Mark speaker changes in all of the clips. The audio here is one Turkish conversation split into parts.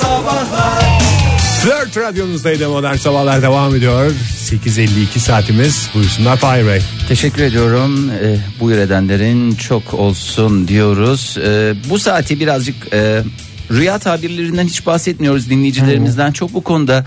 Speaker 1: Sabahlar
Speaker 2: Flört radyonuzdaydı modern sabahlar devam ediyor 8.52 saatimiz buyursunlar Fahir Bey
Speaker 3: Teşekkür ediyorum. Ee, buyur edenlerin çok olsun diyoruz. Ee, bu saati birazcık e, rüya tabirlerinden hiç bahsetmiyoruz dinleyicilerimizden. Çok bu konuda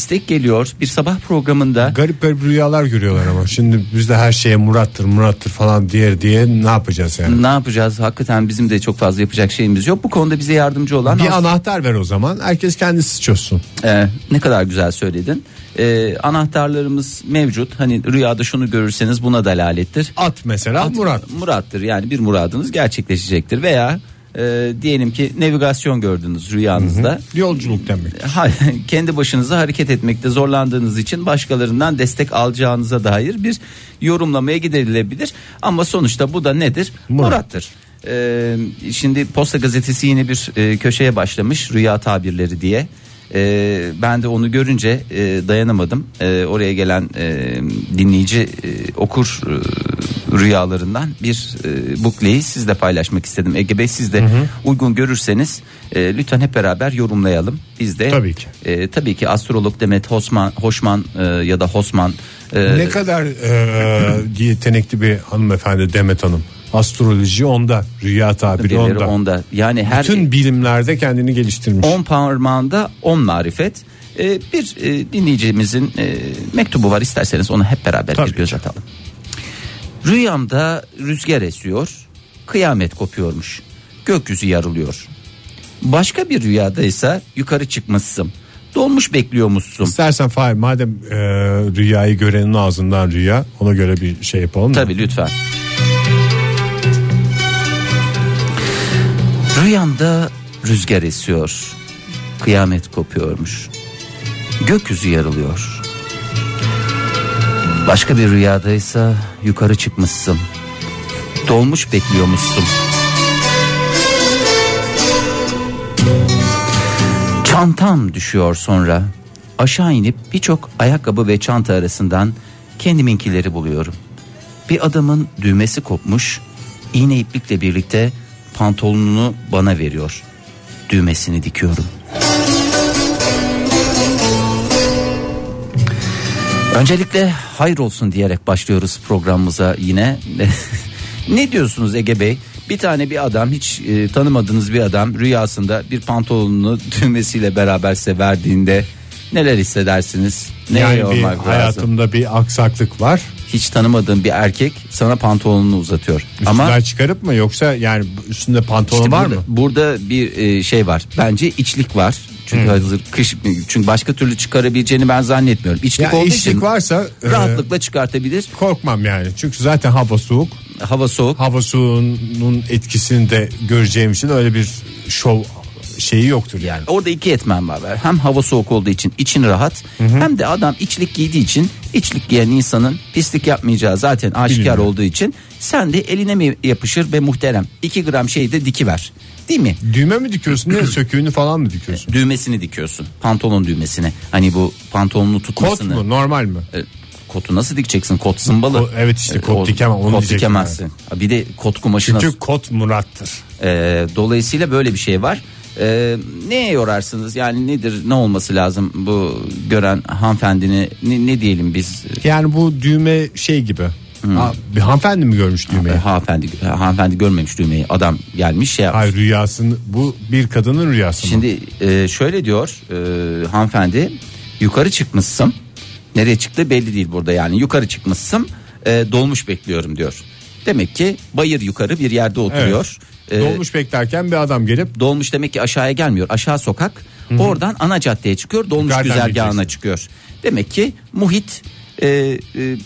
Speaker 3: istek geliyor. Bir sabah programında
Speaker 2: Garip garip rüyalar görüyorlar ama şimdi biz de her şeye Murat'tır Murat'tır falan diye diye ne yapacağız yani
Speaker 3: ne yapacağız? Hakikaten bizim de çok fazla yapacak şeyimiz yok. Bu konuda bize yardımcı olan
Speaker 2: Bir anahtar ver o zaman herkes kendisi çözsün
Speaker 3: Ee, ne kadar güzel söyledin. Ee, anahtarlarımız mevcut. Hani rüyada şunu görürseniz buna delalettir.
Speaker 2: At mesela
Speaker 3: At-
Speaker 2: Murat
Speaker 3: Murat'tır yani bir muradınız gerçekleşecektir veya e, diyelim ki navigasyon gördünüz rüyanızda.
Speaker 2: Yolculuk demek
Speaker 3: Ha, kendi başınıza hareket etmekte zorlandığınız için başkalarından destek alacağınıza dair bir yorumlamaya gidilebilir. Ama sonuçta bu da nedir?
Speaker 2: Murat.
Speaker 3: Murat'tır. Ee, şimdi Posta Gazetesi yine bir e, köşeye başlamış rüya tabirleri diye. Ee, ben de onu görünce e, dayanamadım. Ee, oraya gelen e, dinleyici e, okur e, rüyalarından bir e, bukleyi sizle paylaşmak istedim. Ege Bey siz de uygun görürseniz e, lütfen hep beraber yorumlayalım. Biz de
Speaker 2: Tabii ki.
Speaker 3: e, tabii ki astrolog Demet Hosman, Hoşman e, ya da Hosman e,
Speaker 2: Ne kadar e, yetenekli bir hanımefendi Demet Hanım Astroloji onda Rüya tabiri onda.
Speaker 3: onda. Yani her
Speaker 2: Bütün bilimlerde kendini geliştirmiş
Speaker 3: 10 parmağında 10 marifet. E, bir e, dinleyicimizin e, mektubu var isterseniz onu hep beraber
Speaker 2: Tabii
Speaker 3: bir göz atalım. Rüyamda rüzgar esiyor, kıyamet kopuyormuş. Gökyüzü yarılıyor. Başka bir rüyada ise yukarı çıkmışsın. Dolmuş bekliyormuşsun.
Speaker 2: İstersen Fahir madem e, rüyayı görenin ağzından rüya ona göre bir şey yapalım. da.
Speaker 3: Tabii lütfen. Rüyamda rüzgar esiyor. Kıyamet kopuyormuş. Gökyüzü yarılıyor. Başka bir rüyadaysa yukarı çıkmışsın. Dolmuş bekliyormuşsun. Çantam düşüyor sonra. Aşağı inip birçok ayakkabı ve çanta arasından kendiminkileri buluyorum. Bir adamın düğmesi kopmuş, iğne iplikle birlikte pantolonunu bana veriyor. Düğmesini dikiyorum. Öncelikle hayır olsun diyerek başlıyoruz programımıza yine. ne diyorsunuz Ege Bey? Bir tane bir adam hiç e, tanımadığınız bir adam rüyasında bir pantolonunu düğmesiyle beraber size verdiğinde neler hissedersiniz? Ne
Speaker 2: Yani bir
Speaker 3: olmak lazım?
Speaker 2: hayatımda bir aksaklık var.
Speaker 3: Hiç tanımadığın bir erkek sana pantolonunu uzatıyor.
Speaker 2: Üstünden
Speaker 3: Ama
Speaker 2: çıkarıp mı yoksa yani üstünde pantolon
Speaker 3: işte
Speaker 2: var
Speaker 3: burada,
Speaker 2: mı?
Speaker 3: burada bir e, şey var. Bence içlik var. Çünkü hazır kış çünkü başka türlü çıkarabileceğini ben zannetmiyorum. İçlik
Speaker 2: Ya
Speaker 3: olduğu
Speaker 2: içlik
Speaker 3: için
Speaker 2: varsa e,
Speaker 3: rahatlıkla çıkartabilir.
Speaker 2: korkmam yani. Çünkü zaten hava soğuk.
Speaker 3: Hava soğuk.
Speaker 2: Hava soğuğunun etkisini de göreceğim için öyle bir şov şeyi yoktur yani.
Speaker 3: Orada iki etmen var. Hem hava soğuk olduğu için için rahat hem de adam içlik giydiği için içlik giyen insanın pislik yapmayacağı zaten aşikar
Speaker 2: Bilmiyorum.
Speaker 3: olduğu için sen de eline mi yapışır ve muhterem 2 gram şey de dikiver. Değil mi?
Speaker 2: Düğme mi dikiyorsun ne söküğünü falan mı dikiyorsun?
Speaker 3: Düğmesini dikiyorsun. Pantolon düğmesini. Hani bu pantolonunu
Speaker 2: Kot
Speaker 3: tutmasını.
Speaker 2: mu normal mi?
Speaker 3: E, Kotu nasıl dikeceksin? Kot zımbalı.
Speaker 2: Ko- evet işte
Speaker 3: E,
Speaker 2: kot
Speaker 3: o-
Speaker 2: dikemem, onu
Speaker 3: Kot dikemezsin. Bir de kot kumaşı nasıl?
Speaker 2: Çünkü kot Murat'tır.
Speaker 3: E, dolayısıyla böyle bir şey var. E, neye yorarsınız? Yani nedir? Ne olması lazım bu gören hanımefendini? Ne, ne diyelim biz?
Speaker 2: Yani bu düğme şey gibi. Ha, bir hanımefendi mi görmüş düğmeyi?
Speaker 3: Hanımefendi, hanımefendi görmemiş düğmeyi. Adam gelmiş şey yapmış.
Speaker 2: Hayır rüyasını bu bir kadının rüyası mı?
Speaker 3: Şimdi e, şöyle diyor e, hanımefendi yukarı çıkmışsın. Nereye çıktı belli değil burada yani yukarı çıkmışsın e, dolmuş bekliyorum diyor. Demek ki bayır yukarı bir yerde oturuyor. E,
Speaker 2: Dolmuş beklerken bir adam gelip
Speaker 3: dolmuş demek ki aşağıya gelmiyor. Aşağı sokak. Oradan ana caddeye çıkıyor. Dolmuş
Speaker 2: Yukarıdan
Speaker 3: güzergahına
Speaker 2: gideceksin.
Speaker 3: çıkıyor. Demek ki muhit e, e,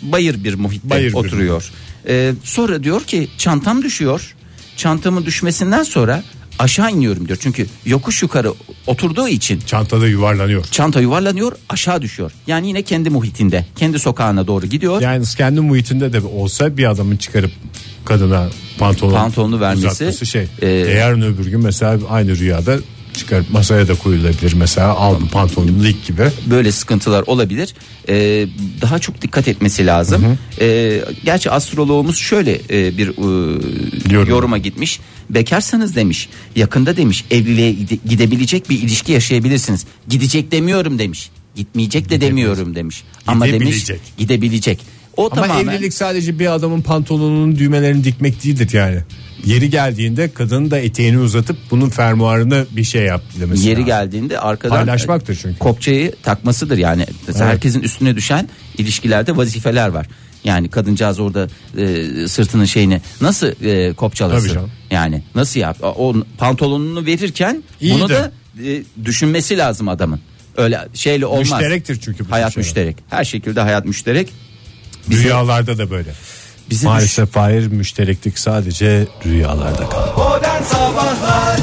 Speaker 3: bayır bir muhitte
Speaker 2: Bayır bir
Speaker 3: oturuyor. E, sonra diyor ki çantam düşüyor. Çantamın düşmesinden sonra aşağı iniyorum diyor. Çünkü yokuş yukarı oturduğu için
Speaker 2: çantada yuvarlanıyor.
Speaker 3: çanta yuvarlanıyor aşağı düşüyor. Yani yine kendi muhitinde kendi sokağına doğru gidiyor.
Speaker 2: Yani kendi muhitinde de olsa bir adamın çıkarıp kadına pantolon
Speaker 3: Pantolonunu vermesi,
Speaker 2: uzatması şey.
Speaker 3: e,
Speaker 2: E, yarın öbür gün mesela aynı rüyada çıkarıp masaya da koyulabilir mesela aldım pantolonu lik gibi.
Speaker 3: böyle sıkıntılar olabilir. Ee, daha çok dikkat etmesi lazım. Ee, gerçi astroloğumuz şöyle e, bir e,
Speaker 2: Yorum.
Speaker 3: yoruma gitmiş. Bekarsanız demiş, yakında demiş, evliliğe gide- gidebilecek bir ilişki yaşayabilirsiniz. Gidecek demiyorum demiş. Gitmeyecek de demiyorum demiş. Ama demiş
Speaker 2: Gidebilecek.
Speaker 3: gidebilecek. O
Speaker 2: Ama
Speaker 3: tamamen
Speaker 2: evlilik sadece bir adamın pantolonunun düğmelerini dikmek değildir yani. Yeri geldiğinde kadın da eteğini uzatıp bunun fermuarını bir şey yaptı demesi
Speaker 3: yeri geldiğinde arkadan
Speaker 2: Paylaşmaktır çünkü.
Speaker 3: kopçayı takmasıdır yani. Herkesin üstüne düşen ilişkilerde vazifeler var. Yani kadıncağız orada e, sırtının şeyini nasıl e, kopçalasın? Yani nasıl yap? O pantolonunu verirken
Speaker 2: İyi
Speaker 3: bunu
Speaker 2: de.
Speaker 3: da e, düşünmesi lazım adamın. Öyle şeyle olmaz.
Speaker 2: Müşterektir çünkü bu
Speaker 3: Hayat
Speaker 2: şeyler.
Speaker 3: müşterek. Her şekilde hayat müşterek. Bize-
Speaker 2: Rüyalarda da böyle.
Speaker 3: Bize
Speaker 2: Maalesef Fahir müştereklik sadece rüyalarda
Speaker 1: Sabahlar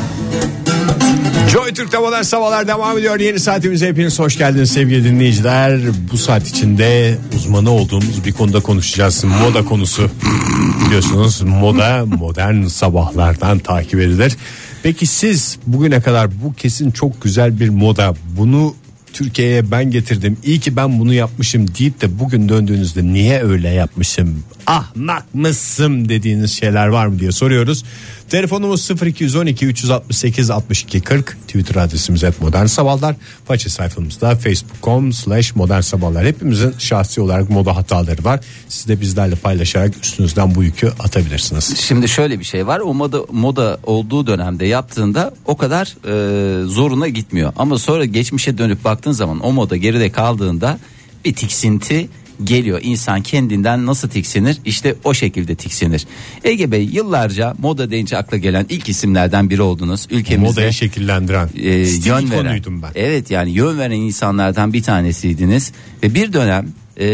Speaker 2: Joy Türk'te modern sabahlar devam ediyor. Yeni saatimize hepiniz hoş geldiniz sevgili dinleyiciler. Bu saat içinde uzmanı olduğumuz bir konuda konuşacağız. Moda konusu. Biliyorsunuz moda modern sabahlardan takip edilir. Peki siz bugüne kadar bu kesin çok güzel bir moda bunu Türkiye'ye ben getirdim. İyi ki ben bunu yapmışım deyip de bugün döndüğünüzde niye öyle yapmışım? Ahmak mısın dediğiniz şeyler var mı diye soruyoruz. Telefonumuz 0212 368 62 40 Twitter adresimiz et modern sabahlar. Faça sayfamızda facebook.com slash modern sabahlar. Hepimizin şahsi olarak moda hataları var. Siz de bizlerle paylaşarak üstünüzden bu yükü atabilirsiniz.
Speaker 3: Şimdi şöyle bir şey var. O moda moda olduğu dönemde yaptığında o kadar e, zoruna gitmiyor. Ama sonra geçmişe dönüp baktığın zaman o moda geride kaldığında bir tiksinti geliyor. İnsan kendinden nasıl tiksinir? İşte o şekilde tiksinir. Ege Bey yıllarca moda deyince akla gelen ilk isimlerden biri oldunuz. Ülkemizde
Speaker 2: Modayı şekillendiren.
Speaker 3: e, yön veren.
Speaker 2: ben.
Speaker 3: Evet yani yön veren insanlardan bir tanesiydiniz ve bir dönem e,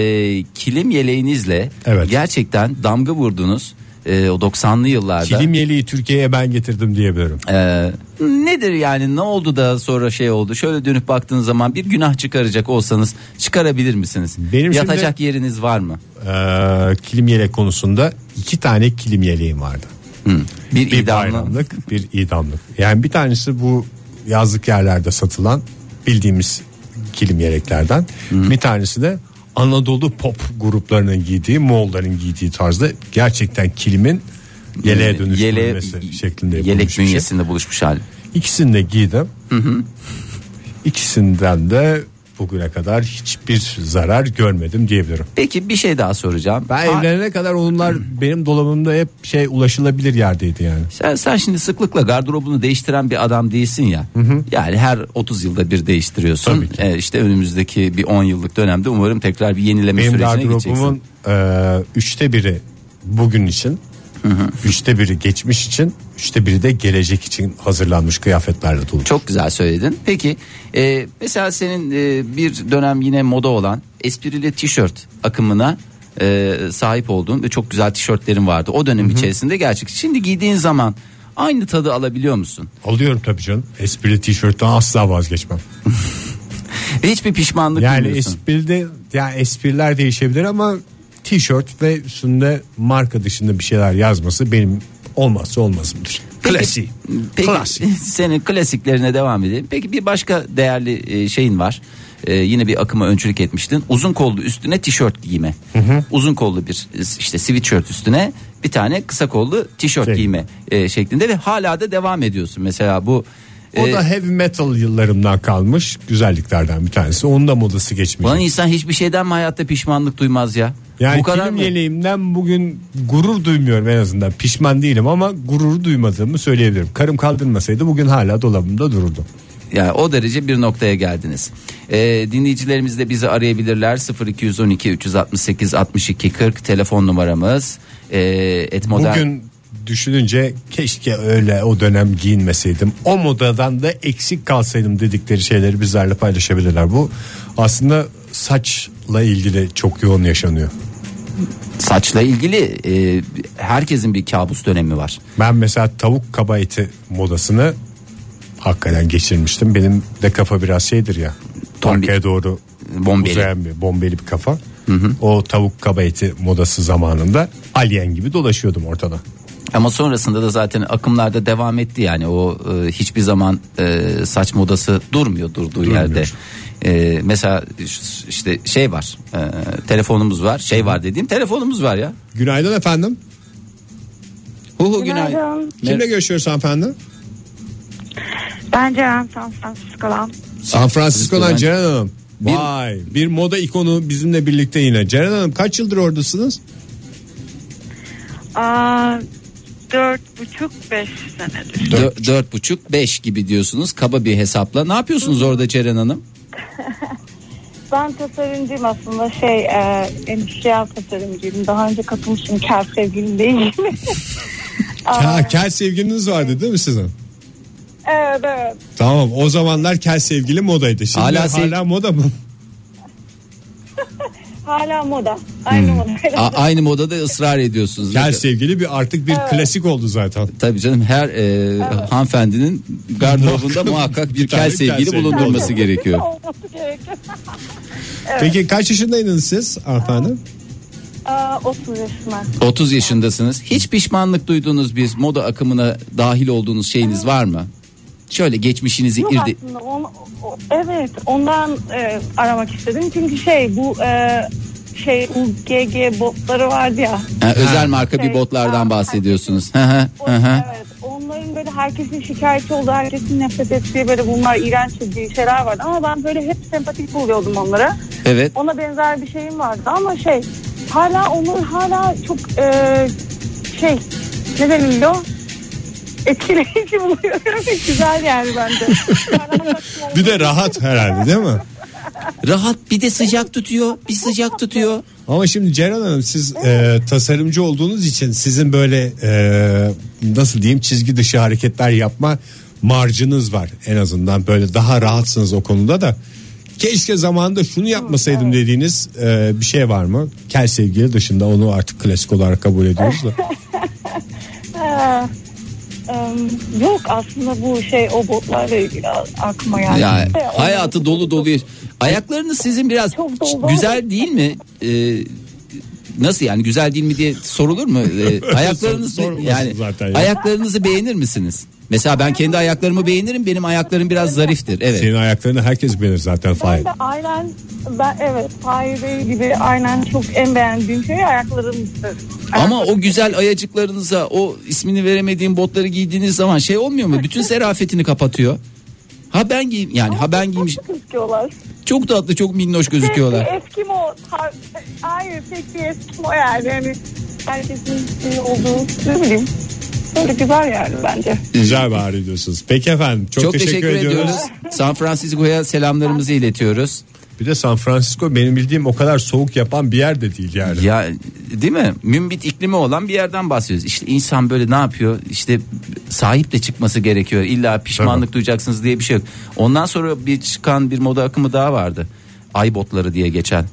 Speaker 3: kilim yeleğinizle
Speaker 2: Evet.
Speaker 3: gerçekten damga vurdunuz. E, o 90'lı yıllarda.
Speaker 2: Kilim yeleği Türkiye'ye ben getirdim diyebilirim.
Speaker 3: E, nedir yani ne oldu da sonra şey oldu? Şöyle dönüp baktığınız zaman bir günah çıkaracak olsanız çıkarabilir misiniz?
Speaker 2: Benim
Speaker 3: Yatacak yeriniz var mı?
Speaker 2: Ee, kilim yelek konusunda iki tane kilim yeleğim vardı.
Speaker 3: Hı. Bir,
Speaker 2: Bir
Speaker 3: idamlı.
Speaker 2: bayramlık bir idamlık. Yani bir tanesi bu yazlık yerlerde satılan bildiğimiz kilim yeleklerden. Bir tanesi de Anadolu pop gruplarının giydiği Moğolların giydiği tarzda gerçekten kilimin yeleğe dönüştürülmesi şeklinde yapılmış
Speaker 3: yelek
Speaker 2: şey.
Speaker 3: bünyesinde buluşmuş hali.
Speaker 2: İkisini de giydim. İkisinden de bugüne kadar hiçbir zarar görmedim diyebilirim.
Speaker 3: Peki bir şey daha soracağım.
Speaker 2: Ben
Speaker 3: Ha-
Speaker 2: evlenene kadar onlar benim dolabımda hep şey ulaşılabilir yerdeydi yani.
Speaker 3: Sen, sen şimdi sıklıkla gardırobunu değiştiren bir adam değilsin ya. Yani her 30 yılda bir değiştiriyorsun.
Speaker 2: Tabii ki.
Speaker 3: Ee, işte önümüzdeki bir 10 yıllık dönemde umarım tekrar bir yenileme
Speaker 2: Benim
Speaker 3: sürecine
Speaker 2: gardırobumun
Speaker 3: gideceksin.
Speaker 2: e, üçte biri bugün için, üçte biri geçmiş için, üçte biri de gelecek için hazırlanmış kıyafetlerle dolu.
Speaker 3: Çok güzel söyledin. Peki e, mesela senin e, bir dönem yine moda olan esprili tişört akımına e, sahip olduğun ve çok güzel tişörtlerin vardı. O dönem içerisinde gerçek. Şimdi giydiğin zaman aynı tadı alabiliyor musun?
Speaker 2: Alıyorum tabii canım. Esprili tişörtten asla vazgeçmem.
Speaker 3: Hiçbir pişmanlık
Speaker 2: Yani espride yani espriler değişebilir ama tişört ve üstünde marka dışında bir şeyler yazması benim olmazsa olmazımdır. Klasik.
Speaker 3: Peki
Speaker 2: Klasik.
Speaker 3: senin klasiklerine devam edelim. Peki bir başka değerli e, şeyin var. E, yine bir akıma öncülük etmiştin. Uzun kollu üstüne tişört giyme. Uzun kollu bir e, işte sweatshirt üstüne bir tane kısa kollu tişört
Speaker 2: Şey.
Speaker 3: giyme e, şeklinde ve hala da devam ediyorsun. Mesela bu
Speaker 2: O
Speaker 3: e,
Speaker 2: da heavy metal yıllarımdan kalmış güzelliklerden bir tanesi. Onun da modası geçmiş.
Speaker 3: Ulan insan hiçbir şeyden mi hayatta pişmanlık duymaz ya?
Speaker 2: Yani
Speaker 3: bu kadar
Speaker 2: kilim
Speaker 3: mı?
Speaker 2: yeleğimden bugün gurur duymuyorum en azından. Pişman değilim ama gurur duymadığımı söyleyebilirim. Karım kaldırmasaydı bugün hala dolabımda dururdu.
Speaker 3: Yani o derece bir noktaya geldiniz. Ee, dinleyicilerimiz de bizi arayabilirler 0212 368 62 40 telefon numaramız. Ee, et modern...
Speaker 2: Bugün düşününce keşke öyle o dönem giyinmeseydim. O modadan da eksik kalsaydım dedikleri şeyleri bizlerle paylaşabilirler. Bu aslında saçla ilgili çok yoğun yaşanıyor.
Speaker 3: saçla ilgili e, herkesin bir kabus dönemi var.
Speaker 2: Ben mesela tavuk kaba eti modasını hakikaten geçirmiştim. Benim de kafa biraz şeydir ya.
Speaker 3: Tombi-
Speaker 2: Arkaya doğru
Speaker 3: Bombeli.
Speaker 2: uzayan bir bombeli bir kafa. O tavuk kaba eti modası zamanında alien gibi dolaşıyordum ortada.
Speaker 3: Ama sonrasında da zaten akımlarda devam etti yani o e, hiçbir zaman e, saç modası durmuyor durduğu yerde. E, mesela işte şey var e, telefonumuz var şey var dediğim telefonumuz var ya.
Speaker 2: Günaydın efendim.
Speaker 3: Hu hu günaydın.
Speaker 4: Günaydın.
Speaker 2: Kimle görüşüyoruz hanımefendi?
Speaker 4: Ben Ceren San Francisco'dan.
Speaker 2: San Francisco'dan
Speaker 3: Francisco'dan.
Speaker 2: Ceren Hanım.
Speaker 3: Bir-
Speaker 2: Vay bir moda ikonu bizimle birlikte yine. Ceren Hanım kaç yıldır oradasınız?
Speaker 4: Aa, dört buçuk beş senedir.
Speaker 3: Dö- Dört buçuk beş gibi diyorsunuz kaba bir hesapla. Ne yapıyorsunuz orada Ceren Hanım?
Speaker 4: Ben tasarımcıyım aslında şey e, endüstriyel tasarımcıyım. Daha önce katılmıştım kel sevgilim değil.
Speaker 2: Ya, kel sevgiliniz vardı değil mi sizin?
Speaker 4: evet evet.
Speaker 2: Tamam o zamanlar kel sevgili modaydı. Şimdi
Speaker 3: Hala
Speaker 2: hala,
Speaker 3: sev-
Speaker 2: moda mı?
Speaker 4: Hala moda. Aynı moda.
Speaker 3: A- aynı modada ısrar ediyorsunuz.
Speaker 2: Kel sevgili bir artık bir klasik oldu zaten.
Speaker 3: Tabii canım her e, hanımefendinin gardırobunda
Speaker 2: Muhakkak
Speaker 3: bir kel sevgili
Speaker 2: sevgili
Speaker 3: bulundurması gerekiyor.
Speaker 4: Olması gerekiyor.
Speaker 2: Peki kaç yaşındaydınız siz hanımefendi?
Speaker 4: Aa, 30 yaşında.
Speaker 3: 30 yaşındasınız. Hiç pişmanlık duyduğunuz bir moda akımına dahil olduğunuz şeyiniz var mı? Şöyle geçmişinizi
Speaker 4: Yok
Speaker 3: irdi.
Speaker 4: aslında onu, o- evet ondan e, aramak istedim. Çünkü şey bu e, şey UGG botları vardı ya.
Speaker 3: Ha, özel marka bir
Speaker 4: Şey,
Speaker 3: botlardan
Speaker 4: ha,
Speaker 3: bahsediyorsunuz. Hı hı,
Speaker 4: evet, onların böyle herkesin şikayetçi olduğu, herkesin nefret ettiği böyle bunlar iğrenç dediği şeyler vardı. Ama ben böyle hep sempatik buluyordum onlara.
Speaker 3: Evet.
Speaker 4: Ona benzer bir şeyim vardı ama şey hala onları hala çok e, şey ne deniliyor? Etkileyici buluyorum. Güzel yani bence. Hala
Speaker 2: Bir de rahat herhalde değil mi?
Speaker 3: Rahat bir de sıcak tutuyor. Bir sıcak tutuyor.
Speaker 2: Ama şimdi Ceren Hanım siz e, tasarımcı olduğunuz için sizin böyle e, nasıl diyeyim çizgi dışı hareketler yapma marjınız var en azından böyle daha rahatsınız o konuda da. Keşke zamanında şunu yapmasaydım dediğiniz e, bir şey var mı? Kel sevgili dışında onu artık klasik olarak kabul ediyoruz da.
Speaker 4: Yok aslında bu şey o botlarla ilgili aklıma geldi.
Speaker 3: Yani
Speaker 4: İşte o-
Speaker 3: hayatı dolu dolu. Ayaklarınız sizin biraz güzel değil mi? Ee, nasıl yani güzel değil mi diye sorulur mu? Ee, ayaklarınız yani
Speaker 2: zaten ya.
Speaker 3: ayaklarınızı beğenir misiniz? Mesela ben kendi ayaklarımı beğenirim. Benim ayaklarım biraz zariftir. Evet.
Speaker 2: Senin ayaklarını herkes beğenir zaten
Speaker 4: Ben
Speaker 2: Fahir.
Speaker 4: de aynen ben evet Fahir Bey gibi aynen çok en beğendiğim şey ayaklarım.
Speaker 3: Ama o güzel ayacıklarınıza o ismini veremediğim botları giydiğiniz zaman şey olmuyor mu? Bütün serafetini kapatıyor. Ha ben giyim yani ha ben giymiş.
Speaker 4: Çok gözüküyorlar.
Speaker 3: Çok tatlı çok minnoş gözüküyorlar.
Speaker 4: Tek bir Eskimo. Hayır tek bir Eskimo yani. yani herkesin olduğu ne bileyim. Böyle güzel yani bence.
Speaker 2: Güzel bahar ediyorsunuz. Peki efendim çok,
Speaker 3: Çok,
Speaker 2: teşekkür,
Speaker 3: teşekkür,
Speaker 2: ediyoruz.
Speaker 3: ediyoruz. San Francisco'ya selamlarımızı iletiyoruz.
Speaker 2: Bir de San Francisco benim bildiğim o kadar soğuk yapan bir yer de değil yani.
Speaker 3: Ya değil mi? Mümbit iklimi olan bir yerden bahsediyoruz. İşte insan böyle ne yapıyor? İşte sahip de çıkması gerekiyor. İlla pişmanlık duyacaksınız diye bir şey yok. Ondan sonra bir çıkan bir moda akımı daha vardı. Ay botları diye geçen.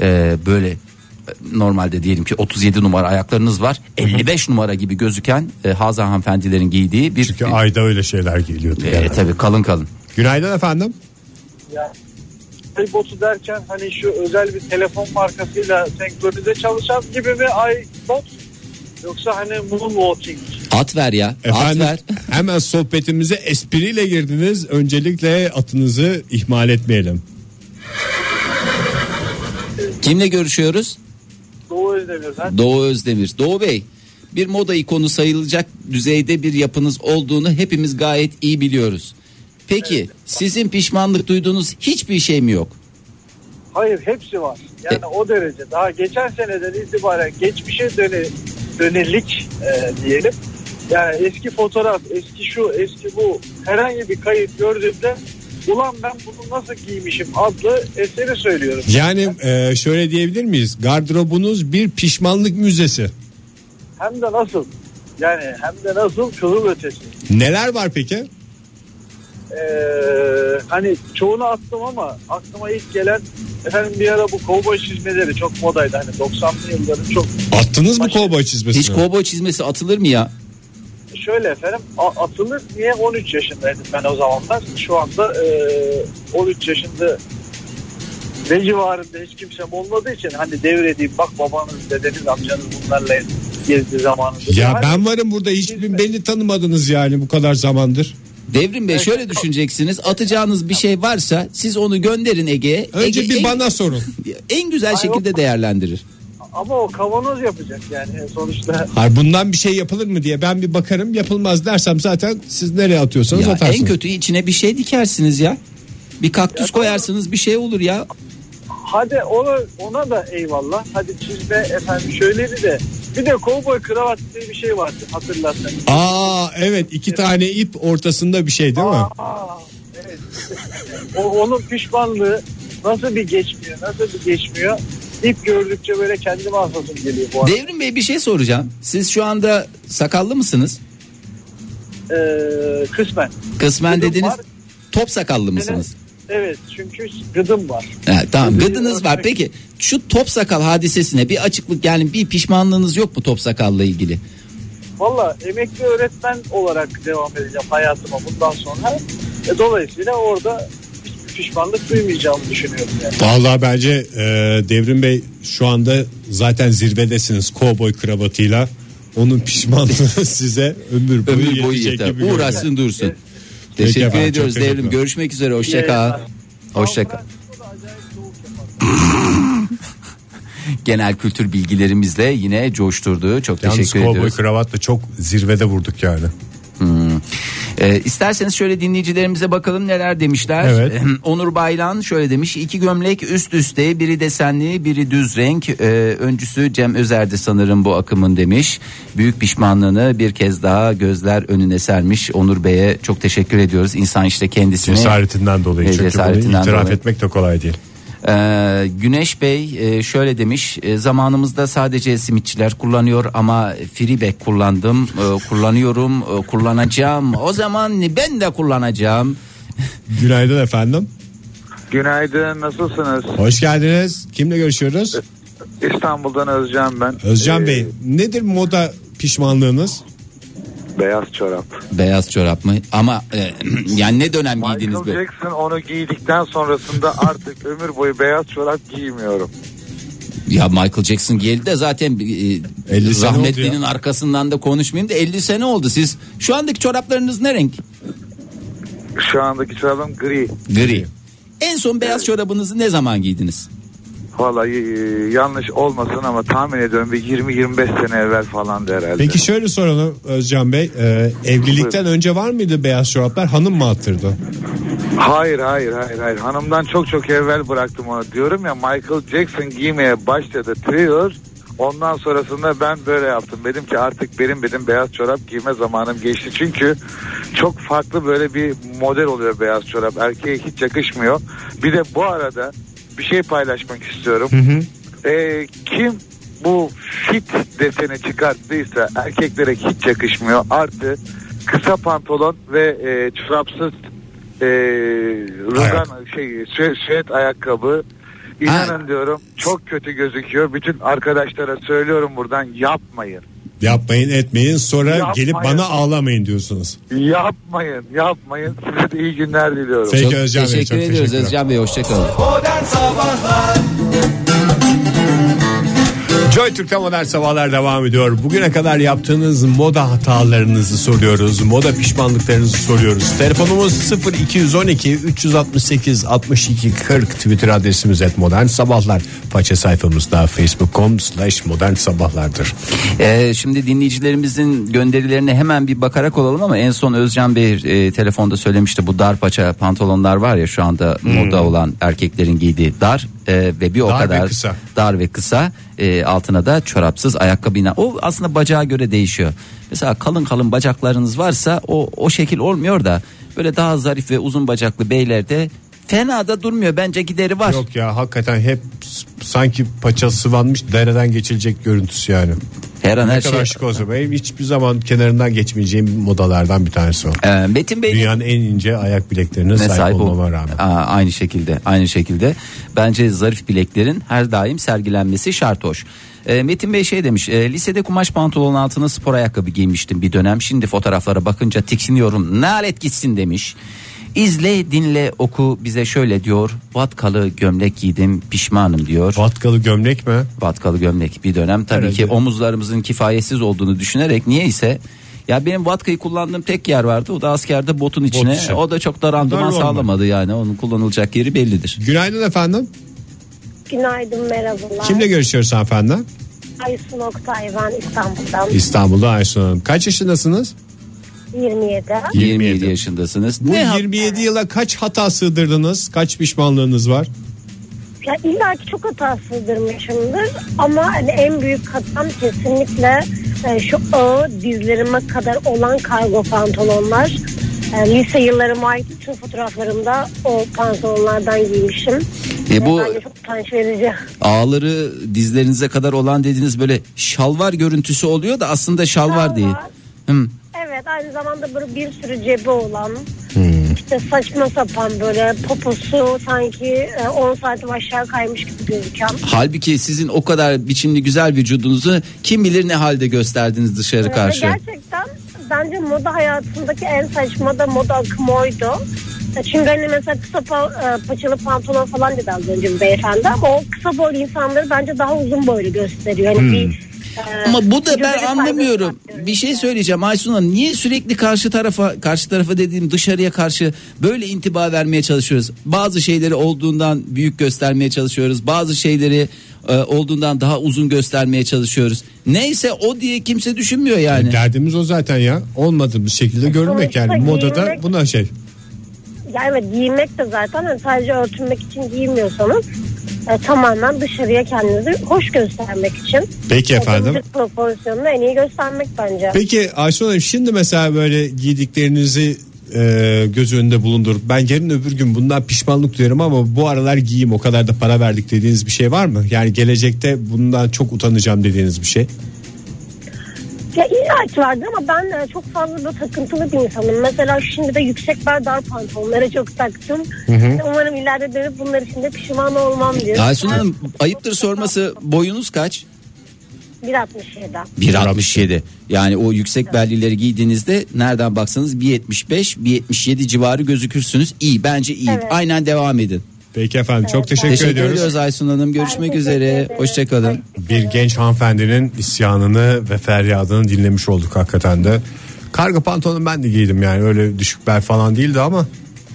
Speaker 3: Ee, böyle e, normalde diyelim ki 37 numara ayaklarınız var. 55 numara gibi gözüken e, Hazan hanımefendilerin giydiği bir
Speaker 2: Çünkü ayda öyle şeyler geliyordu.
Speaker 3: e,
Speaker 2: genelde.
Speaker 3: tabii kalın kalın.
Speaker 2: Günaydın efendim.
Speaker 5: iBot'u derken hani şu özel bir telefon markasıyla senkronize çalışan gibi mi iBot yoksa hani moonwalking
Speaker 3: At ver ya. At
Speaker 2: Efendim
Speaker 3: ver.
Speaker 2: hemen sohbetimize espriyle girdiniz. Öncelikle atınızı ihmal etmeyelim.
Speaker 3: Kimle görüşüyoruz?
Speaker 5: Doğu Özdemir'den
Speaker 3: Doğu Özdemir. Doğu Bey bir moda ikonu sayılacak düzeyde bir yapınız olduğunu hepimiz gayet iyi biliyoruz. Peki sizin pişmanlık duyduğunuz hiçbir şey mi yok?
Speaker 5: hayır hepsi var yani o derece daha geçen seneden itibaren geçmişe döne, dönelik e, diyelim yani eski fotoğraf eski şu eski bu herhangi bir kayıt gördüğümde ulan ben bunu nasıl giymişim adlı eseri söylüyorum.
Speaker 2: Yani e, şöyle diyebilir miyiz? Gardırobunuz bir pişmanlık müzesi.
Speaker 5: Hem de nasıl yani hem de nasıl kızıl ötesi.
Speaker 2: Neler var peki?
Speaker 5: Ee, hani çoğunu attım ama aklıma ilk gelen efendim bir ara bu kovboy çizmeleri çok modaydı hani 90'lı yılların çok
Speaker 2: Attınız mı kovboy çizmesini?
Speaker 3: Hiç kovboy çizmesi atılır mı ya?
Speaker 5: şöyle efendim a- atılır niye 13 yaşındaydım ben o zamanlar şu anda e, 13 yaşında ve civarında hiç kimsem olmadığı için hani devredeyim bak babanız dedeniz amcanız bunlarla gezdi zamanında.
Speaker 2: Ya
Speaker 5: Hani
Speaker 2: ben varım burada hiç beni tanımadınız yani bu kadar zamandır.
Speaker 3: Devrim Bey şöyle düşüneceksiniz. Atacağınız bir şey varsa siz onu gönderin Ege'ye.
Speaker 2: Önce
Speaker 3: Ege
Speaker 2: bir
Speaker 3: en,
Speaker 2: bana sorun.
Speaker 3: en güzel şekilde değerlendirir.
Speaker 5: Ama o kavanoz yapacak yani sonuçta.
Speaker 2: Hayır bundan bir şey yapılır mı diye ben bir bakarım yapılmaz dersem zaten siz nereye atıyorsanız
Speaker 3: Ya
Speaker 2: atarsınız.
Speaker 3: en kötü içine bir şey dikersiniz ya. Bir kaktüs koyarsınız bir şey olur ya.
Speaker 5: Hadi ona, ona da eyvallah. Hadi çizme efendim şöyleydi de. Bir de kovboy kravat diye bir şey vardı hatırlarsanız.
Speaker 2: Aa evet iki tane ip ortasında bir şey değil mi?
Speaker 5: Aa, evet. o, onun pişmanlığı nasıl bir geçmiyor nasıl bir geçmiyor. İp gördükçe böyle kendime asasım geliyor bu arada.
Speaker 3: Devrim Bey bir şey soracağım. Siz şu anda sakallı mısınız?
Speaker 5: Ee, kısmen.
Speaker 3: Kısmen
Speaker 5: Gıdım
Speaker 3: dediniz.
Speaker 5: var.
Speaker 3: Top sakallı mısınız?
Speaker 5: Evet çünkü gıdım var.
Speaker 3: Ha, tamam gıdınız var. Peki şu top sakal hadisesine bir açıklık yani bir pişmanlığınız yok mu top sakalla ilgili?
Speaker 5: Valla emekli öğretmen olarak devam edeceğim hayatıma bundan sonra. E, dolayısıyla orada hiçbir pişmanlık duymayacağımı düşünüyorum yani.
Speaker 2: Vallahi bence e, Devrim Bey şu anda zaten zirvedesiniz kovboy kravatıyla. Onun pişmanlığı size ömür boyu,
Speaker 3: Ömür boyu yeter.
Speaker 2: gibi.
Speaker 3: Uğraşsın dursun.
Speaker 2: Peki
Speaker 3: Teşekkür
Speaker 2: efendim,
Speaker 3: ediyoruz
Speaker 2: çok
Speaker 3: Devrim. Görüşmek üzere. Hoşça kal. Hoşça kal. Genel kültür bilgilerimizle yine coşturdu. Çok
Speaker 2: Yalnız
Speaker 3: teşekkür
Speaker 2: kovboy
Speaker 3: ediyoruz.
Speaker 2: kravatla çok zirvede vurduk yani.
Speaker 3: Ee, isterseniz şöyle dinleyicilerimize bakalım neler demişler.
Speaker 2: Evet.
Speaker 3: Onur Baylan şöyle demiş. iki gömlek üst üste biri desenli biri düz renk. Ee, öncüsü Cem Özer'di sanırım bu akımın demiş. Büyük pişmanlığını bir kez daha gözler önüne sermiş. Onur Bey'e çok teşekkür ediyoruz. İnsan işte kendisini.
Speaker 2: Cesaretinden dolayı. Çünkü
Speaker 3: cesaretinden
Speaker 2: bunu itiraf
Speaker 3: dolayı.
Speaker 2: etmek de kolay değil.
Speaker 3: Ee, Güneş Bey e, şöyle demiş e, zamanımızda sadece simitçiler kullanıyor ama freeback kullandım e, kullanıyorum e, kullanacağım o zaman ben de kullanacağım
Speaker 2: Günaydın efendim.
Speaker 6: Günaydın nasılsınız?
Speaker 2: Hoş geldiniz. Kimle görüşüyoruz?
Speaker 6: İstanbul'dan Özcan ben.
Speaker 2: Özcan
Speaker 6: Ee,
Speaker 2: Bey nedir moda pişmanlığınız?
Speaker 6: Beyaz çorap.
Speaker 3: beyaz çorap mı? Ama e, yani ne dönem giydiniz
Speaker 6: Michael
Speaker 3: be?
Speaker 6: Jackson onu giydikten sonrasında artık ömür boyu beyaz çorap giymiyorum.
Speaker 3: ya Michael Jackson geldi de zaten e,
Speaker 2: 50 sene oldu
Speaker 3: rahmetlinin arkasından da konuşmayayım da 50 sene oldu. Siz şu andaki çoraplarınız ne renk?
Speaker 6: Şu andaki çorabım gri.
Speaker 3: gri. En son beyaz çorabınızı ne zaman giydiniz
Speaker 6: Vallahi e, yanlış olmasın ama tahmin ediyorum bir 20-25 sene evvel falan herhalde.
Speaker 2: Peki şöyle soralım Özcan Bey. Ee, evlilikten önce var mıydı beyaz çoraplar? Hanım mı attırdı?
Speaker 6: Hayır hayır hayır hayır. Hanımdan çok çok evvel bıraktım onu. Diyorum ya Michael Jackson giymeye başladı Thriller. Ondan sonrasında ben böyle yaptım. Dedim ki artık benim dedim beyaz çorap giyme zamanım geçti. Çünkü çok farklı böyle bir model oluyor beyaz çorap. Erkeğe hiç yakışmıyor. Bir de bu arada bir şey paylaşmak istiyorum. Ee, kim bu fit deseni çıkarttıysa erkeklere hiç yakışmıyor. Artı kısa pantolon ve e, çorapsız e, rugan şey sü- süet ayakkabı İnanın diyorum çok kötü gözüküyor. Bütün arkadaşlara söylüyorum buradan yapmayın.
Speaker 2: Yapmayın etmeyin sonra
Speaker 6: Yapmayın.
Speaker 2: gelip bana ağlamayın diyorsunuz.
Speaker 6: Yapmayın, yapmayın. Size de iyi günler diliyorum.
Speaker 2: Peki
Speaker 3: çok
Speaker 2: Özcan Bey,
Speaker 3: teşekkür
Speaker 2: çok
Speaker 3: ediyoruz
Speaker 2: teşekkürler.
Speaker 3: Özcan Bey hoşçakalın
Speaker 2: Joy Türk'te modern sabahlar devam ediyor. Bugüne kadar yaptığınız moda hatalarınızı soruyoruz. Moda pişmanlıklarınızı soruyoruz. Telefonumuz 0212 368 62 40 Twitter adresimiz et modern sabahlar. Faça sayfamızda facebook.com slash modern sabahlardır.
Speaker 3: Ee, şimdi dinleyicilerimizin gönderilerine hemen bir bakarak olalım ama en son Özcan Bey e, telefonda söylemişti bu dar paça pantolonlar var ya şu anda moda olan erkeklerin giydiği dar e, ve bir o
Speaker 2: Hmm. Dar ve
Speaker 3: kadar
Speaker 2: kısa.
Speaker 3: dar ve kısa e, altına da çorapsız ayakkabıyla o aslında bacağa göre değişiyor. Mesela kalın kalın bacaklarınız varsa o o şekil olmuyor da böyle daha zarif ve uzun bacaklı beylerde fena da durmuyor bence gideri var.
Speaker 2: Yok ya hakikaten hep sanki paça sıvanmış dereden geçilecek görüntüsü yani.
Speaker 3: Her an
Speaker 2: Ne
Speaker 3: her
Speaker 2: kadar
Speaker 3: şey.
Speaker 2: şık olsa benim hiçbir zaman kenarından geçmeyeceğim modalardan bir tanesi o.
Speaker 3: Ee, Metin Bey
Speaker 2: Dünyanın en ince ayak bileklerine
Speaker 3: ne
Speaker 2: sahip,
Speaker 3: sahip ol-
Speaker 2: olmama rağmen.
Speaker 3: Aa, aynı şekilde aynı şekilde bence zarif bileklerin her daim sergilenmesi şart hoş. Ee, Metin Bey şey demiş e, lisede kumaş pantolon altına spor ayakkabı giymiştim bir dönem şimdi fotoğraflara bakınca tiksiniyorum nalet gitsin demiş. İzle dinle oku bize şöyle diyor. Vatkalı gömlek giydim pişmanım diyor.
Speaker 2: Vatkalı gömlek mi?
Speaker 3: Vatkalı gömlek bir dönem tabii
Speaker 2: Herhalde.
Speaker 3: ki omuzlarımızın kifayetsiz olduğunu düşünerek niye ise ya benim vatkayı kullandığım tek yer vardı o da askerde botun içine
Speaker 2: içi.
Speaker 3: o da çok da randıman sağlamadı yani onun kullanılacak yeri bellidir.
Speaker 2: Günaydın efendim.
Speaker 7: Günaydın merhabalar.
Speaker 2: Kimle görüşüyoruz hanımefendi?
Speaker 7: Aysun Oktay ben İstanbul'dan.
Speaker 2: İstanbul'da Aysun Hanım. Kaç yaşındasınız?
Speaker 7: 27.
Speaker 3: 27 yaşındasınız.
Speaker 2: Bu
Speaker 3: Ne hap-
Speaker 2: 27 yıla kaç hata sığdırdınız? Kaç pişmanlığınız var?
Speaker 7: Ya illa ki çok hata sığdırmışımdır ama hani en büyük hatam kesinlikle e, şu ağır dizlerime kadar olan kargo pantolonlar. E, lise yıllarıma ait bütün fotoğraflarımda o pantolonlardan giymişim.
Speaker 3: E bu
Speaker 7: Ve bence çok utanç verici.
Speaker 3: ağları dizlerinize kadar olan dediğiniz böyle şalvar görüntüsü oluyor da aslında şalvar
Speaker 7: Şalvar.
Speaker 3: değil. Hı.
Speaker 7: Evet aynı zamanda böyle bir sürü cebi olan
Speaker 2: Hmm.
Speaker 7: işte saçma sapan böyle poposu sanki e, 10 santim aşağı kaymış gibi gözüken.
Speaker 3: Halbuki sizin o kadar biçimli güzel vücudunuzu kim bilir ne halde gösterdiniz dışarı
Speaker 7: Ve
Speaker 3: karşı.
Speaker 7: gerçekten bence moda hayatındaki en saçma da moda akımı oydu. E, Çünkü hani mesela kısa pa- e, paçalı pantolon falan dedi az önce bir beyefendi ama o kısa boylu insanları bence daha uzun boylu gösteriyor. Bir, e,
Speaker 3: Hmm. Ama bu da ben anlamıyorum. Bir şey söyleyeceğim Aysun Hanım. Niye sürekli karşı tarafa karşı tarafa dediğim dışarıya karşı böyle intiba vermeye çalışıyoruz? Bazı şeyleri olduğundan büyük göstermeye çalışıyoruz. Bazı şeyleri e, olduğundan daha uzun göstermeye çalışıyoruz. Neyse o diye kimse düşünmüyor yani.
Speaker 2: Derdimiz o zaten ya. Olmadığımız şekilde görünmek yani.
Speaker 7: sonuçta
Speaker 2: Modada
Speaker 7: giyinmek-
Speaker 2: buna şey.
Speaker 7: Yani giymek de zaten hani sadece örtünmek için giymiyorsanız e, tamamen dışarıya kendinizi hoş göstermek için.
Speaker 2: Peki efendim.
Speaker 7: Vücut proporsiyonunu en iyi göstermek bence.
Speaker 2: Peki Ayşe Hanım şimdi mesela böyle giydiklerinizi e, göz önünde bulundurup ben yarın öbür gün bundan pişmanlık duyarım ama bu aralar giyeyim o kadar da para verdik dediğiniz bir şey var mı? Yani gelecekte bundan çok utanacağım dediğiniz bir şey.
Speaker 7: Ya illa ki vardır ama ben e, çok fazla da takıntılı bir insanım. Mesela şimdi de yüksek bel dar pantolonlara çok taktım. Umarım ileride dönüp bunlar için de pişman olmam diyor.
Speaker 3: Aysun Hanım ayıptır sorması boyunuz kaç?
Speaker 7: 1.67.
Speaker 3: 1.67 yani o yüksek bellileri giydiğinizde nereden baksanız 1.75 1.77 civarı gözükürsünüz iyi bence iyi
Speaker 7: Evet.
Speaker 3: aynen devam edin.
Speaker 2: Peki efendim çok teşekkür,
Speaker 3: Teşekkür
Speaker 2: ediyoruz.
Speaker 3: ediyoruz Aysun Hanım görüşmek üzere hoşçakalın.
Speaker 2: Bir genç hanımefendinin isyanını ve feryadını dinlemiş olduk hakikaten de. Karga pantolon ben de giydim yani öyle düşük bel falan değildi ama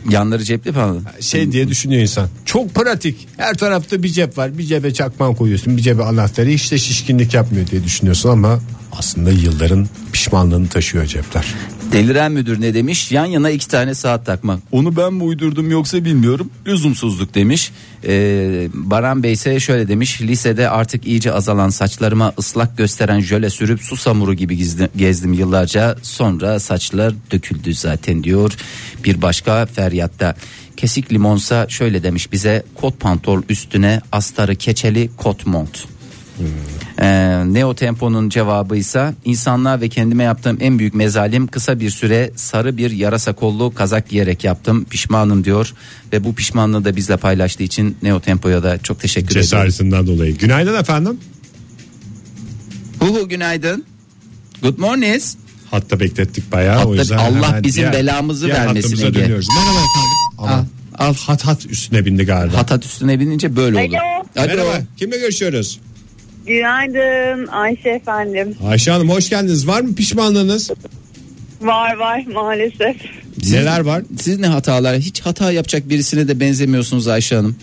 Speaker 3: Yanları cepli falan.
Speaker 2: şey diye düşünüyor insan. Çok pratik. Her tarafta bir cep var. Bir cebe çakman koyuyorsun. Bir cebe anahtarı. Hiç de şişkinlik yapmıyor diye düşünüyorsun ama aslında yılların pişmanlığını taşıyor cepler.
Speaker 3: Deliren müdür ne demiş? Yan yana iki tane saat takmak. Onu ben mi uydurdum yoksa bilmiyorum. Lüzumsuzluk demiş. Ee, Baran Bey ise şöyle demiş. Lisede artık iyice azalan saçlarıma ıslak gösteren jöle sürüp su samuru gibi gizdi- gezdim yıllarca. Sonra saçlar döküldü zaten diyor. Bir başka feryatta. Kesik limonsa şöyle demiş bize kot pantol üstüne astarı keçeli kot mont. Ee, Neo Tempo'nun cevabı ise insanlığa ve kendime yaptığım en büyük mezalim kısa bir süre sarı bir yarasa kollu kazak giyerek yaptım. Pişmanım diyor ve bu pişmanlığı da bizle paylaştığı için Neo Tempo'ya da çok teşekkür ediyorum.
Speaker 2: Cesaretinden dolayı. Günaydın efendim.
Speaker 3: Huhu günaydın. Good morning.
Speaker 2: Hatta beklettik bayağı.
Speaker 3: Hatta
Speaker 2: o yüzden
Speaker 3: Allah bizim belamızı
Speaker 2: diğer
Speaker 3: vermesin Ege.
Speaker 2: dönüyoruz. Merhaba efendim. Ama
Speaker 3: Al, al.
Speaker 2: hat hat üstüne bindi galiba.
Speaker 3: Hatat üstüne binince böyle olur. Alo.
Speaker 2: Merhaba. Kimle görüşüyoruz?
Speaker 8: Günaydın Ayşe efendim.
Speaker 2: Ayşe Hanım hoş geldiniz. Var mı pişmanlığınız?
Speaker 8: Var var maalesef.
Speaker 3: Siz-
Speaker 2: Neler var?
Speaker 3: Siz ne hatalar? Hiç hata yapacak birisine de benzemiyorsunuz Ayşe Hanım.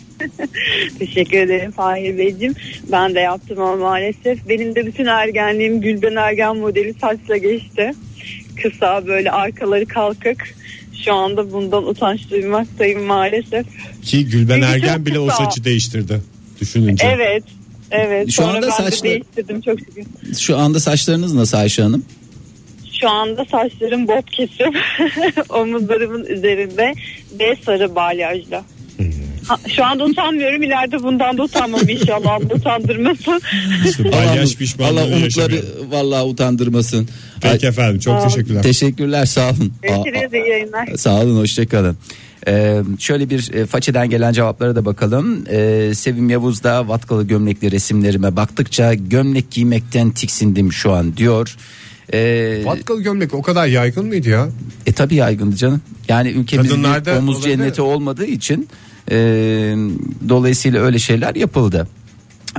Speaker 8: Teşekkür ederim Fahir Beyciğim. Ben de yaptım ama maalesef. Benim de bütün ergenliğim Gülben Ergen modeli saçla geçti. Kısa böyle arkaları kalkık. Şu anda bundan utanç duymaktayım maalesef.
Speaker 2: Ki Gülben Ergen bile o saçı değiştirdi. Düşününce.
Speaker 8: Evet. Evet.
Speaker 3: Şu anda saçlı-
Speaker 8: de değiştirdim çok şükür.
Speaker 3: Şu anda saçlarınız nasıl Ayşe Hanım?
Speaker 8: Şu anda saçlarım bot kesim. Omuzlarımın üzerinde ve sarı balyajla. Ha, şu anda utanmıyorum. İleride bundan da utanmam inşallah. Allah utandırmasın.
Speaker 3: Allah
Speaker 2: pişmanlığı
Speaker 3: umutları
Speaker 2: yaşamıyor.
Speaker 3: vallahi utandırmasın.
Speaker 2: Peki efendim çok
Speaker 8: olun.
Speaker 2: teşekkürler.
Speaker 3: Teşekkürler sağ olun.
Speaker 8: Görüşürüz iyi yayınlar.
Speaker 3: Aa, Sağ olun hoşçakalın. Ee, şöyle bir e, façeden gelen cevaplara da bakalım. Ee, Sevim Yavuz da vatkalı gömlekli resimlerime baktıkça gömlek giymekten tiksindim şu an diyor. E,
Speaker 2: Vatkalı gömlek o kadar yaygın mıydı ya?
Speaker 3: e tabi yaygındı canım. Yani ülkemizde
Speaker 2: Kadınlarda
Speaker 3: omuz
Speaker 2: olabilir.
Speaker 3: cenneti olmadığı için e, dolayısıyla öyle şeyler yapıldı.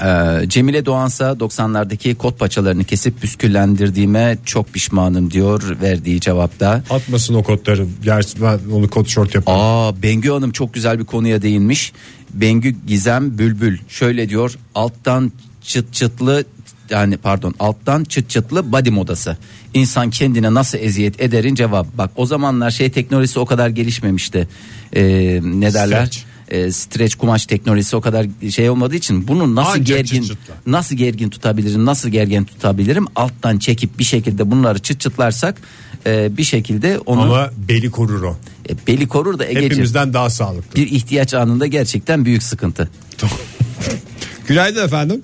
Speaker 3: E, Cemile Doğansa 90'lardaki kot paçalarını kesip püsküllendirdiğime çok pişmanım diyor verdiği cevapta.
Speaker 2: Atmasın o kotları. Gerçi ben onu kot şort yaparım.
Speaker 3: Aa Bengü Hanım çok güzel bir konuya değinmiş. Bengü Gizem Bülbül şöyle diyor alttan çıt çıtlı yani pardon alttan çıt çıtlı body modası. İnsan kendine nasıl eziyet ederin cevap. Bak o zamanlar şey teknolojisi o kadar gelişmemişti. Ee, ne derler?
Speaker 2: Stretch.
Speaker 3: Ee, streç kumaş teknolojisi o kadar şey olmadığı için bunu nasıl
Speaker 2: Ancak
Speaker 3: gergin
Speaker 2: çıt çıtla.
Speaker 3: nasıl gergin tutabilirim nasıl gergin tutabilirim alttan çekip bir şekilde bunları çıt çıtlarsak e, bir şekilde onu
Speaker 2: Ama beli korur o.
Speaker 3: e, beli korur da Ege'ciğim
Speaker 2: Hepimizden daha sağlıklı.
Speaker 3: bir ihtiyaç anında gerçekten büyük sıkıntı.
Speaker 2: Günaydın efendim.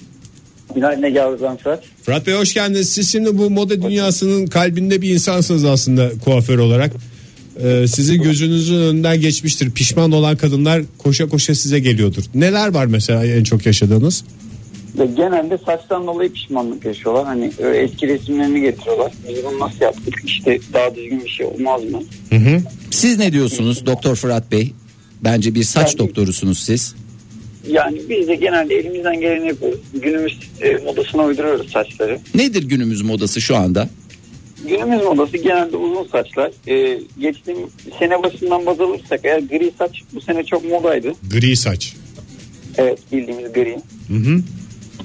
Speaker 9: Günaydın Ege abi ben Fırat.
Speaker 2: Fırat Bey hoş geldiniz. Siz şimdi bu moda dünyasının kalbinde bir insansınız aslında kuaför olarak. Ee, sizin gözünüzün önünden geçmiştir. Pişman olan kadınlar koşa koşa size geliyordur. Neler var mesela en çok yaşadığınız?
Speaker 9: Ve genelde saçtan dolayı pişmanlık yaşıyorlar. Hani eski resimlerini getiriyorlar. Biz bunu nasıl yaptık? İşte daha düzgün bir şey olmaz mı?
Speaker 3: Siz ne diyorsunuz Doktor Fırat Bey? Bence bir saç
Speaker 9: Ben-
Speaker 3: doktorusunuz siz.
Speaker 9: Yani biz de genelde elimizden geleni yapıyoruz. Günümüz e, modasına uyduruyoruz saçları.
Speaker 3: Nedir günümüz modası şu anda?
Speaker 9: Günümüz modası genelde uzun saçlar. E, geçtiğim sene başından baz alırsak eğer gri saç bu sene çok modaydı.
Speaker 2: Gri saç.
Speaker 9: Evet bildiğimiz gri.
Speaker 2: Hı hı.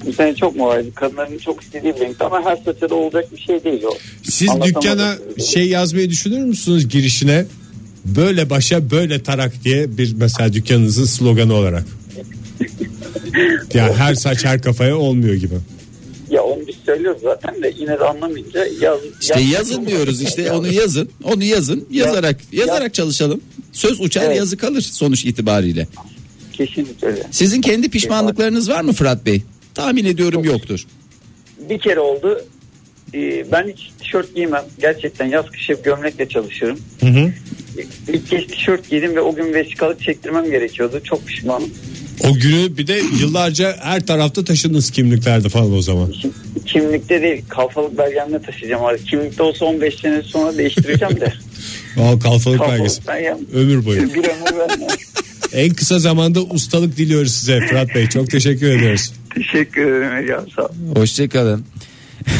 Speaker 9: Bu sene çok modaydı. Kadınların çok istediği bir renk ama her saça da olacak bir şey değil o.
Speaker 2: Siz
Speaker 9: Anlatamadım.
Speaker 2: dükkana şey yazmayı düşünür müsünüz girişine? Böyle başa böyle tarak diye bir mesela dükkanınızın sloganı olarak. Ya her saç her kafaya olmuyor gibi.
Speaker 9: Ya söylüyoruz zaten de yine de anlamayınca yaz,
Speaker 3: İşte
Speaker 9: yaz-
Speaker 3: yazın diyoruz işte onu yazın. Onu yazın. Yazarak yazarak çalışalım. Söz uçar
Speaker 9: Evet.
Speaker 3: yazı kalır sonuç itibariyle.
Speaker 9: Kesinlikle öyle.
Speaker 3: Sizin kendi pişmanlıklarınız var mı Fırat Bey? Tahmin ediyorum yoktur.
Speaker 9: Bir kere oldu. Ee, ben hiç tişört giymem. Gerçekten yaz kış hep gömlekle çalışırım.
Speaker 2: Hı hı.
Speaker 9: İlk kez tişört giydim ve o gün vesikalık çektirmem gerekiyordu. Çok pişmanım.
Speaker 2: O günü bir de yıllarca her tarafta taşındınız kimliklerde falan o zaman.
Speaker 9: Kim- Kimlikte değil kalfalık belgemle taşıyacağım. Abi. Kimlikte olsa 15 sene sonra değiştireceğim de.
Speaker 2: Al kalfalık belgesi.
Speaker 9: kalfalık belgem
Speaker 2: Ömür boyu.
Speaker 9: bir ömür vermem.
Speaker 2: En kısa zamanda ustalık diliyoruz size Fırat Bey. Çok teşekkür ediyoruz.
Speaker 9: Teşekkür ederim Ege sağ ol.
Speaker 3: Hoşçakalın.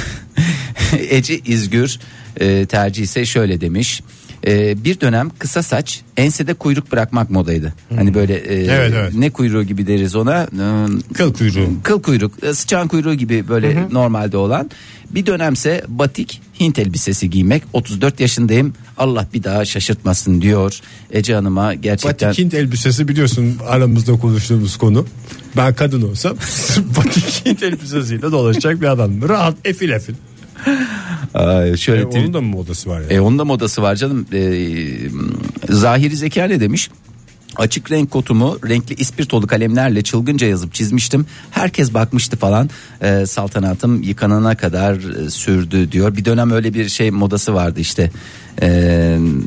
Speaker 3: Ece İzgür e, tercih ise şöyle demiş. E, bir dönem kısa saç ensede kuyruk bırakmak modaydı. Hani böyle e,
Speaker 2: Evet, evet.
Speaker 3: ne kuyruğu gibi deriz ona. E,
Speaker 2: Kıl kuyruğu.
Speaker 3: Kıl kuyruk, e, sıçan kuyruğu gibi böyle normalde olan. Bir dönemse batik Hint elbisesi giymek. 34 yaşındayım. Allah bir daha şaşırtmasın diyor Ece Hanım'a gerçekten.
Speaker 2: Batik Hint elbisesi biliyorsun aramızda konuştuğumuz konu. Ben kadın olsam batik Hint elbisesiyle dolaşacak bir adam. Rahat efil efil.
Speaker 3: Şöyle
Speaker 2: E, onun da mı modası var ya?
Speaker 3: E onun da modası var canım. E, Zahiri Zeka ne demiş? Açık renk kotumu renkli ispirtolu kalemlerle çılgınca yazıp çizmiştim. Herkes bakmıştı falan. E, saltanatım yıkanana kadar e, sürdü diyor. Bir dönem öyle bir şey modası vardı işte. E,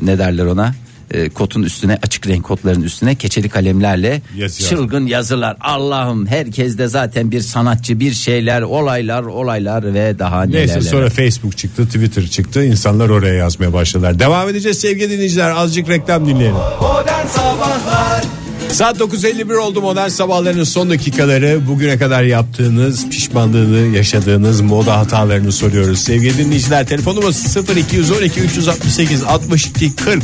Speaker 3: ne derler ona? E, kotun üstüne açık renk kotların üstüne keçeli kalemlerle
Speaker 2: Yazı
Speaker 3: çılgın yazılar. Allah'ım herkes de zaten bir sanatçı bir şeyler olaylar olaylar ve daha neler.
Speaker 2: Neyse sonra Facebook çıktı Twitter çıktı insanlar oraya yazmaya başladılar. Devam edeceğiz sevgili dinleyiciler azıcık reklam dinleyelim.
Speaker 1: Modern Sabahlar
Speaker 2: Saat 9.51 oldu modern sabahların son dakikaları. Bugüne kadar yaptığınız pişmanlığını yaşadığınız moda hatalarını soruyoruz. Sevgili dinleyiciler telefonumuz 0212 368 62 40.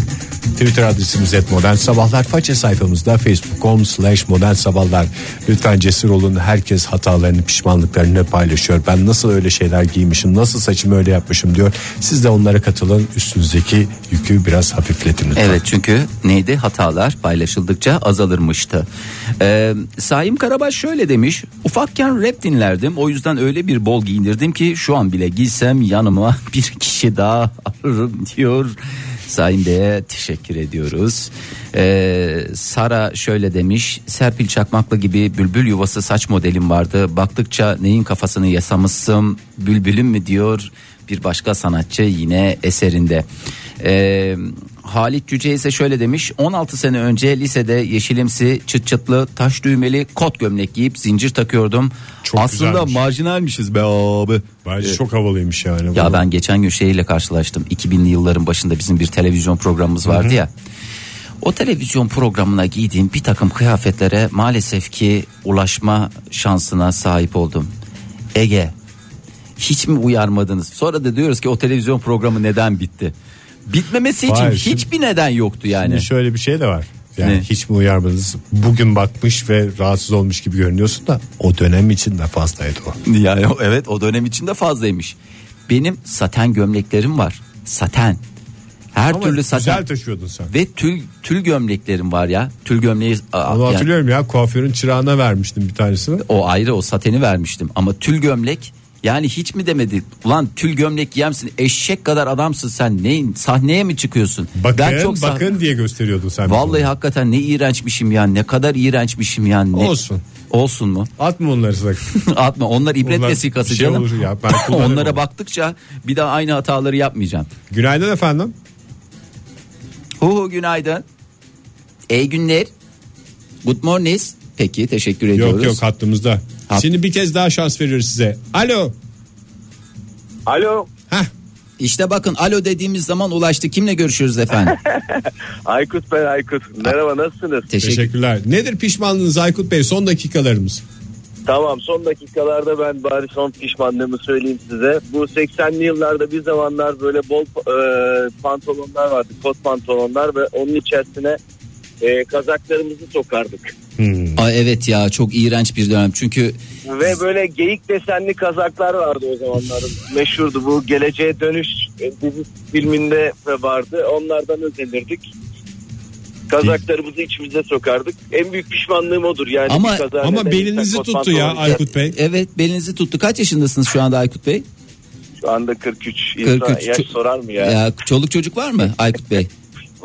Speaker 2: Twitter adresimiz et modern sabahlar. Faça sayfamızda facebook.com slash modern sabahlar. Lütfen cesur olun. Herkes hatalarını pişmanlıklarını paylaşıyor. Ben nasıl öyle şeyler giymişim nasıl saçımı öyle yapmışım diyor. Siz de onlara katılın. Üstünüzdeki yükü biraz hafifletin lütfen.
Speaker 3: Evet çünkü neydi hatalar paylaşıldıkça azalırmıştı. Ee, Saim Karabaş şöyle demiş. Ufakken rap dinlerdim o yüzden öyle bir bol giyindirdim ki şu an bile giysem yanıma bir kişi daha alırım diyor. Saim Bey'e teşekkür ediyoruz. Ee, Sara şöyle demiş. Serpil Çakmaklı gibi bülbül yuvası saç modelim vardı. Baktıkça neyin kafasını yasamışsın bülbülüm mü diyor bir başka sanatçı yine eserinde. Ee, Halit Cüce ise şöyle demiş 16 sene önce lisede yeşilimsi çıt çıtlı taş düğmeli kot gömlek giyip zincir takıyordum.
Speaker 2: Çok
Speaker 3: Aslında
Speaker 2: güzelmiş.
Speaker 3: marjinalmişiz be abi.
Speaker 2: Bence çok havalıymış yani.
Speaker 3: Ya ben geçen gün şeyle karşılaştım. 2000'li yılların başında bizim bir televizyon programımız vardı ya. O televizyon programına giydiğim bir takım kıyafetlere maalesef ki ulaşma şansına sahip oldum. Ege hiç mi uyarmadınız? Sonra da diyoruz ki o televizyon programı neden bitti? Bitmemesi için
Speaker 2: Hayır, şimdi-
Speaker 3: hiçbir neden yoktu yani.
Speaker 2: Şimdi şöyle bir şey de var. Yani
Speaker 3: Ne?
Speaker 2: hiç mi uyarmadınız? Bugün bakmış ve rahatsız olmuş gibi görünüyorsun da o dönem için de fazlaydı o.
Speaker 3: Yani o- evet o dönem içinde fazlaymış. Benim saten gömleklerim var. Saten. Her
Speaker 2: Ama
Speaker 3: türlü saten.
Speaker 2: güzel taşıyordun sen.
Speaker 3: Ve tül tül gömleklerim var ya. Tül gömleği a-
Speaker 2: Onu
Speaker 3: yani
Speaker 2: hatırlıyorum ya kuaförün çırağına vermiştim bir tanesini.
Speaker 3: o ayrı o sateni vermiştim ama tül gömlek yani hiç mi demedi? Ulan tül gömlek giyemsin eşek kadar adamsın sen. Neyin sahneye mi çıkıyorsun?
Speaker 2: Bakın
Speaker 3: sah-
Speaker 2: bakın diye gösteriyordun sen.
Speaker 3: Vallahi
Speaker 2: bize.
Speaker 3: hakikaten ne iğrençmişim ya. Ne kadar iğrençmişim ya. Ne...
Speaker 2: Olsun.
Speaker 3: Olsun mu?
Speaker 2: Atma onları sakın.
Speaker 3: Atma onlar ibret
Speaker 2: Onlar
Speaker 3: vesikası
Speaker 2: şey
Speaker 3: canım.
Speaker 2: olur ya, ben kullanırım
Speaker 3: Onlara
Speaker 2: onu.
Speaker 3: baktıkça bir daha aynı hataları yapmayacağım.
Speaker 2: Günaydın efendim.
Speaker 3: Hu hu günaydın. İyi günler. Good morning. Peki teşekkür ediyoruz.
Speaker 2: Yok yok hattımızda.
Speaker 3: Hat-
Speaker 2: Şimdi bir kez daha şans veriyoruz size. Alo.
Speaker 10: Alo
Speaker 2: Heh.
Speaker 3: İşte bakın alo dediğimiz zaman ulaştı. Kimle görüşüyoruz efendim?
Speaker 10: Aykut ben Aykut. Merhaba nasılsınız?
Speaker 3: Teşekkür.
Speaker 2: Teşekkürler. Nedir pişmanlığınız Aykut Bey? Son dakikalarımız.
Speaker 10: Tamam son dakikalarda ben bari son pişmanlığımı söyleyeyim size. Bu 80'li yıllarda bir zamanlar böyle bol e, pantolonlar vardı. Kot pantolonlar ve onun içerisine e, kazaklarımızı sokardık.
Speaker 3: Aa, evet ya çok iğrenç bir dönem. Çünkü
Speaker 10: Ve böyle geyik desenli kazaklar vardı o zamanlar. Meşhurdu bu Geleceğe Dönüş e, dizi filminde vardı. Onlardan özenirdik. Kazaklarımızı içimize sokardık. En büyük pişmanlığım odur. Yani
Speaker 3: Ama-
Speaker 2: Ama belinizi tuttu ya Aykut Bey.
Speaker 3: evet belinizi tuttu. Kaç yaşındasınız şu anda Aykut Bey?
Speaker 10: Şu anda 43. İnsan
Speaker 3: 43.
Speaker 10: yaş sorar mı ya?
Speaker 3: Ya çoluk çocuk var mı Aykut Bey?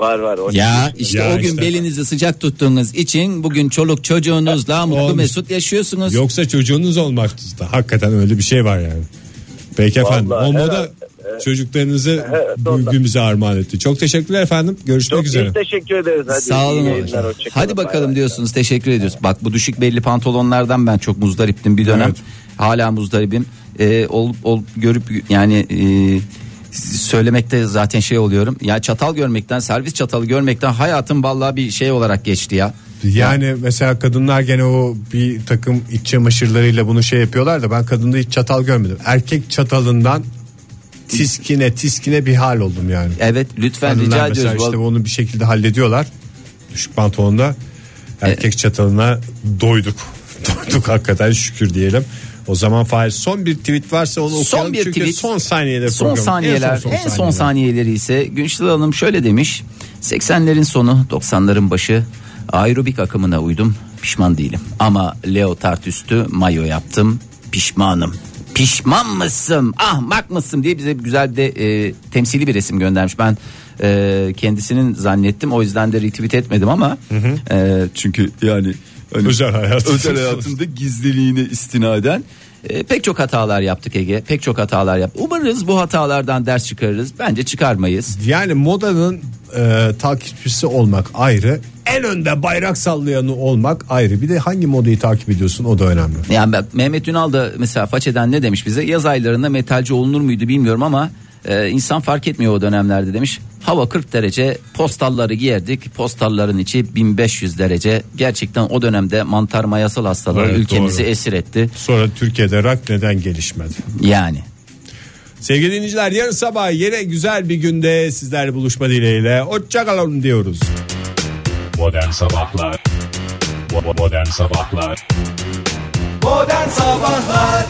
Speaker 10: Var var. O
Speaker 3: Ya işte
Speaker 2: Ya
Speaker 3: o gün
Speaker 2: işte.
Speaker 3: belinizi sıcak tuttuğunuz için bugün çoluk çocuğunuzla mutlu
Speaker 2: Olmuş.
Speaker 3: mesut yaşıyorsunuz.
Speaker 2: Yoksa çocuğunuz olmakta. Hakikaten öyle bir şey var yani. Peki efendim.
Speaker 10: Vallahi
Speaker 2: Olmadı
Speaker 10: herhalde.
Speaker 2: çocuklarınızı bize armağan etti. Çok teşekkürler efendim. Görüşmek
Speaker 10: Çok
Speaker 2: üzere.
Speaker 10: iyi teşekkür ederiz. Hadi
Speaker 3: Sağ olun.
Speaker 10: yayınlar.
Speaker 3: Hadi bakalım
Speaker 10: bay.
Speaker 3: diyorsunuz. Teşekkür ediyoruz. Bak bu düşük belli pantolonlardan ben çok muzdariptim bir dönem.
Speaker 2: Evet.
Speaker 3: Hala muzdaribim. Ee, olup olup görüp yani e, söylemekte zaten şey oluyorum. Ya çatal görmekten, servis çatalı görmekten hayatım vallahi bir şey olarak geçti ya.
Speaker 2: Yani mesela kadınlar gene o bir takım iç çamaşırlarıyla bunu şey yapıyorlar da ben kadında hiç çatal görmedim. Erkek çatalından tiskine tiskine bir hal oldum yani.
Speaker 3: Evet lütfen
Speaker 2: Kadınlar
Speaker 3: rica
Speaker 2: mesela
Speaker 3: ediyoruz.
Speaker 2: işte onu bir şekilde hallediyorlar. Düşük pantolonda erkek çatalına doyduk. doyduk hakikaten şükür diyelim. O zaman Fahir son bir tweet varsa onu
Speaker 3: Son
Speaker 2: okuyalım.
Speaker 3: bir
Speaker 2: Çünkü
Speaker 3: tweet.
Speaker 2: son saniyede
Speaker 3: Son saniyeler en son, saniyeleri ise Günçlü Hanım şöyle demiş. 80'lerin sonu 90'ların başı. Aerobik akımına uydum pişman değilim. Ama leotard üstü mayo yaptım pişmanım. Pişman mısın? Ahmak mısın? diye bize güzel de e, temsili bir resim göndermiş. Ben e, kendisinin zannettim o yüzden de retweet etmedim ama e, çünkü yani hani-
Speaker 2: Özel hayatı.
Speaker 3: özel hayatında gizliliğine istinaden e, pek çok hatalar yaptık Ege. Pek çok hatalar yaptık. Umarız bu hatalardan ders çıkarırız. Bence çıkarmayız.
Speaker 2: Yani modanın e, takipçisi olmak ayrı. En önde bayrak sallayanı olmak ayrı. Bir de hangi modayı takip ediyorsun o da önemli.
Speaker 3: Yani bak Mehmet Ünal da mesela Façeden ne demiş bize? Yaz aylarında metalci olunur muydu bilmiyorum ama e, insan fark etmiyor o dönemlerde demiş. Hava 40 derece postalları giyerdik. Postalların içi 1500 derece. Gerçekten o dönemde mantar mayasal hastalığı
Speaker 2: Evet,
Speaker 3: ülkemizi
Speaker 2: doğru.
Speaker 3: esir etti.
Speaker 2: Sonra Türkiye'de rak neden gelişmedi?
Speaker 3: Yani.
Speaker 2: Sevgili dinleyiciler yarın sabah yine güzel bir günde sizlerle buluşma dileğiyle. Hoşçakalın diyoruz.
Speaker 11: Modern Sabahlar Modern Sabahlar
Speaker 1: Modern Sabahlar